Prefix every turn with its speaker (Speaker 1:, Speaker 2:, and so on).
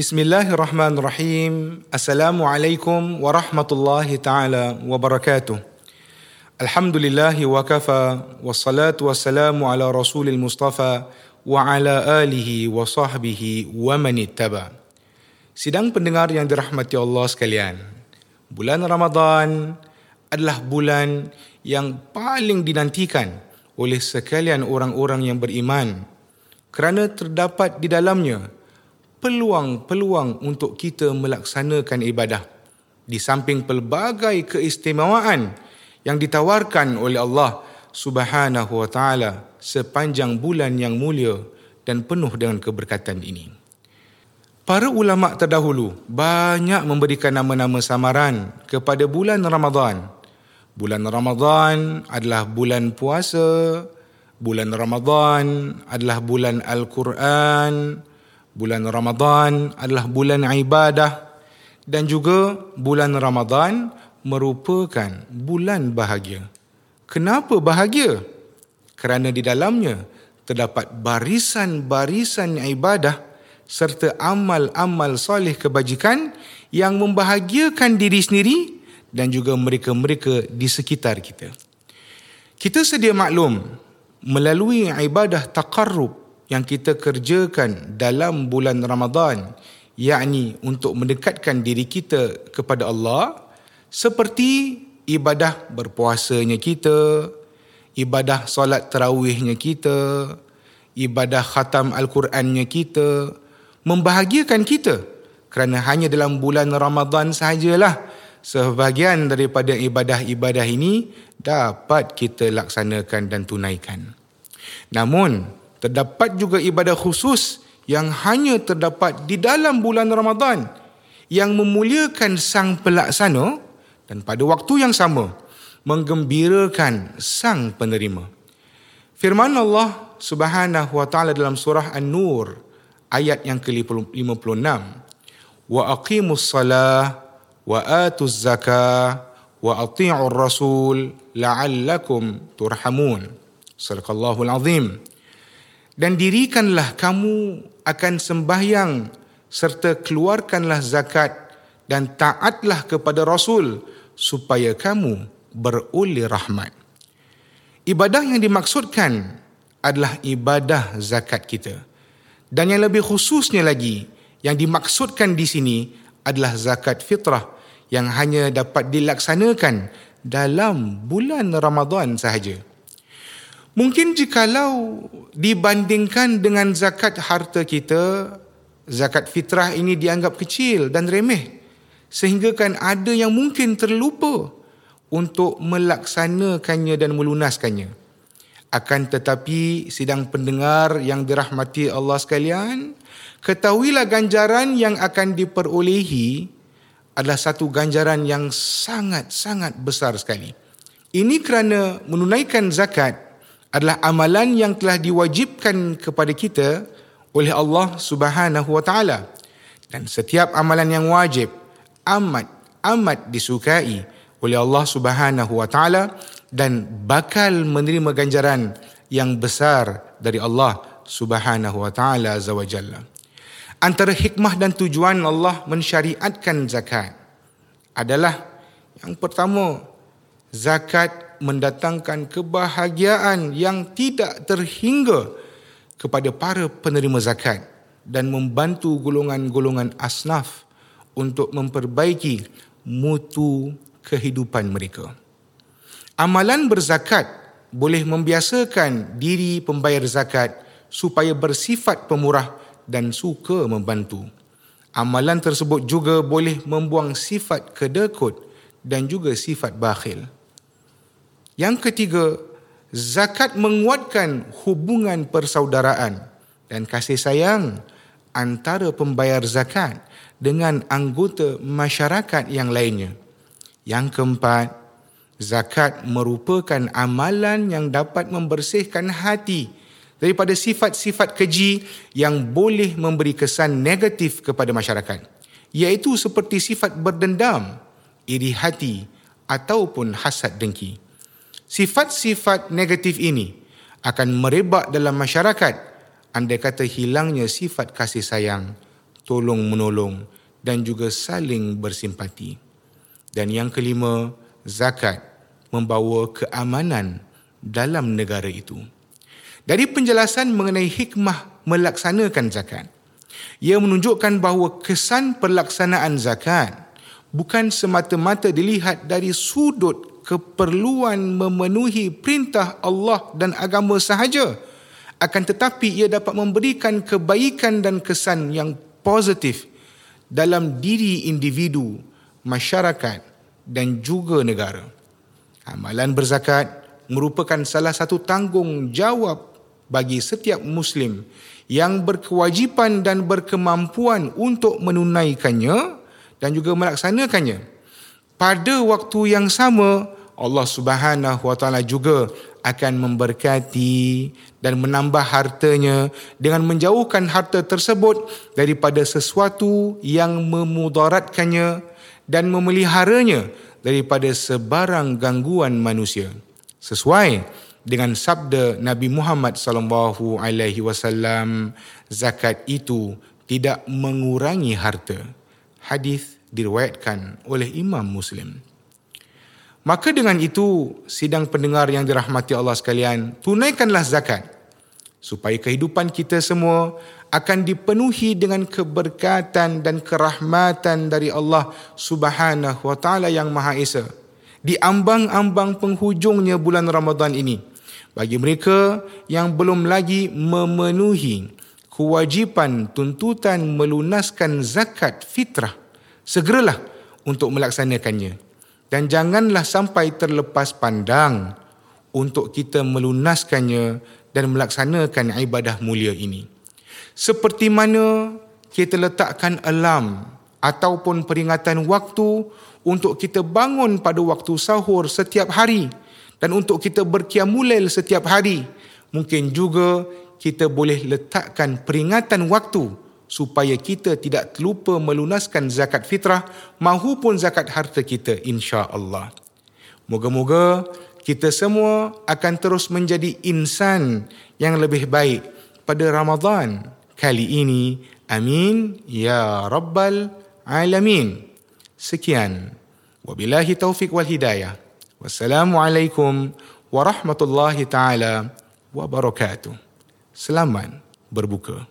Speaker 1: Bismillahirrahmanirrahim. Assalamualaikum warahmatullahi taala wabarakatuh. Alhamdulillahi wa kafa wassalatu wassalamu ala rasulil mustafa wa ala alihi wa sahbihi wa man ittaba. Sidang pendengar yang dirahmati Allah sekalian. Bulan Ramadan adalah bulan yang paling dinantikan oleh sekalian orang-orang yang beriman kerana terdapat di dalamnya peluang-peluang untuk kita melaksanakan ibadah di samping pelbagai keistimewaan yang ditawarkan oleh Allah Subhanahu wa taala sepanjang bulan yang mulia dan penuh dengan keberkatan ini. Para ulama terdahulu banyak memberikan nama-nama samaran kepada bulan Ramadan. Bulan Ramadan adalah bulan puasa, bulan Ramadan adalah bulan Al-Quran, bulan Ramadan adalah bulan ibadah dan juga bulan Ramadan merupakan bulan bahagia. Kenapa bahagia? Kerana di dalamnya terdapat barisan-barisan ibadah serta amal-amal soleh kebajikan yang membahagiakan diri sendiri dan juga mereka-mereka di sekitar kita. Kita sedia maklum melalui ibadah taqarrub yang kita kerjakan dalam bulan Ramadan yakni untuk mendekatkan diri kita kepada Allah seperti ibadah berpuasanya kita ibadah solat tarawihnya kita ibadah khatam al-Qurannya kita membahagiakan kita. Kerana hanya dalam bulan Ramadan sahajalah sebahagian daripada ibadah-ibadah ini dapat kita laksanakan dan tunaikan. Namun terdapat juga ibadah khusus yang hanya terdapat di dalam bulan Ramadan yang memuliakan sang pelaksana dan pada waktu yang sama menggembirakan sang penerima. Firman Allah Subhanahu wa taala dalam surah An-Nur ayat yang ke-56 wa aqimus salah wa atuz zakah wa ati'ur rasul la'allakum turhamun. Sadaqallahul azim dan dirikanlah kamu akan sembahyang serta keluarkanlah zakat dan taatlah kepada Rasul supaya kamu beroleh rahmat. Ibadah yang dimaksudkan adalah ibadah zakat kita. Dan yang lebih khususnya lagi, yang dimaksudkan di sini adalah zakat fitrah yang hanya dapat dilaksanakan dalam bulan Ramadan sahaja. Mungkin jikalau dibandingkan dengan zakat harta kita, zakat fitrah ini dianggap kecil dan remeh. Sehingga kan ada yang mungkin terlupa untuk melaksanakannya dan melunaskannya. Akan tetapi sidang pendengar yang dirahmati Allah sekalian, ketahuilah ganjaran yang akan diperolehi adalah satu ganjaran yang sangat-sangat besar sekali. Ini kerana menunaikan zakat adalah amalan yang telah diwajibkan kepada kita oleh Allah Subhanahu wa taala. Dan setiap amalan yang wajib amat amat disukai oleh Allah Subhanahu wa taala dan bakal menerima ganjaran yang besar dari Allah Subhanahu wa taala azza wa jalla. Antara hikmah dan tujuan Allah mensyariatkan zakat adalah yang pertama zakat mendatangkan kebahagiaan yang tidak terhingga kepada para penerima zakat dan membantu golongan-golongan asnaf untuk memperbaiki mutu kehidupan mereka. Amalan berzakat boleh membiasakan diri pembayar zakat supaya bersifat pemurah dan suka membantu. Amalan tersebut juga boleh membuang sifat kedekut dan juga sifat bakhil. Yang ketiga, zakat menguatkan hubungan persaudaraan dan kasih sayang antara pembayar zakat dengan anggota masyarakat yang lainnya. Yang keempat, zakat merupakan amalan yang dapat membersihkan hati daripada sifat-sifat keji yang boleh memberi kesan negatif kepada masyarakat, iaitu seperti sifat berdendam, iri hati ataupun hasad dengki sifat-sifat negatif ini akan merebak dalam masyarakat andai kata hilangnya sifat kasih sayang tolong menolong dan juga saling bersimpati. Dan yang kelima, zakat membawa keamanan dalam negara itu. Dari penjelasan mengenai hikmah melaksanakan zakat, ia menunjukkan bahawa kesan pelaksanaan zakat bukan semata-mata dilihat dari sudut keperluan memenuhi perintah Allah dan agama sahaja, akan tetapi ia dapat memberikan kebaikan dan kesan yang positif dalam diri individu, masyarakat dan juga negara. Amalan berzakat merupakan salah satu tanggungjawab bagi setiap Muslim yang berkewajipan dan berkemampuan untuk menunaikannya dan juga melaksanakannya. Pada waktu yang sama, Allah Subhanahu Wa Taala juga akan memberkati dan menambah hartanya dengan menjauhkan harta tersebut daripada sesuatu yang memudaratkannya dan memeliharanya daripada sebarang gangguan manusia. Sesuai dengan sabda Nabi Muhammad sallallahu alaihi wasallam zakat itu tidak mengurangi harta hadis diriwayatkan oleh Imam Muslim. Maka dengan itu sidang pendengar yang dirahmati Allah sekalian tunaikanlah zakat supaya kehidupan kita semua akan dipenuhi dengan keberkatan dan kerahmatan dari Allah Subhanahu wa taala yang Maha Esa di ambang-ambang penghujungnya bulan Ramadan ini. Bagi mereka yang belum lagi memenuhi kewajipan tuntutan melunaskan zakat fitrah. Segeralah untuk melaksanakannya. Dan janganlah sampai terlepas pandang untuk kita melunaskannya dan melaksanakan ibadah mulia ini. Seperti mana kita letakkan alam ataupun peringatan waktu untuk kita bangun pada waktu sahur setiap hari dan untuk kita berkiamulail setiap hari. Mungkin juga kita boleh letakkan peringatan waktu supaya kita tidak terlupa melunaskan zakat fitrah mahupun zakat harta kita insya-Allah. Moga-moga kita semua akan terus menjadi insan yang lebih baik pada Ramadan kali ini. Amin ya rabbal alamin. Sekian. Wabillahi taufik wal hidayah. Wassalamualaikum warahmatullahi taala wabarakatuh. Selamat berbuka.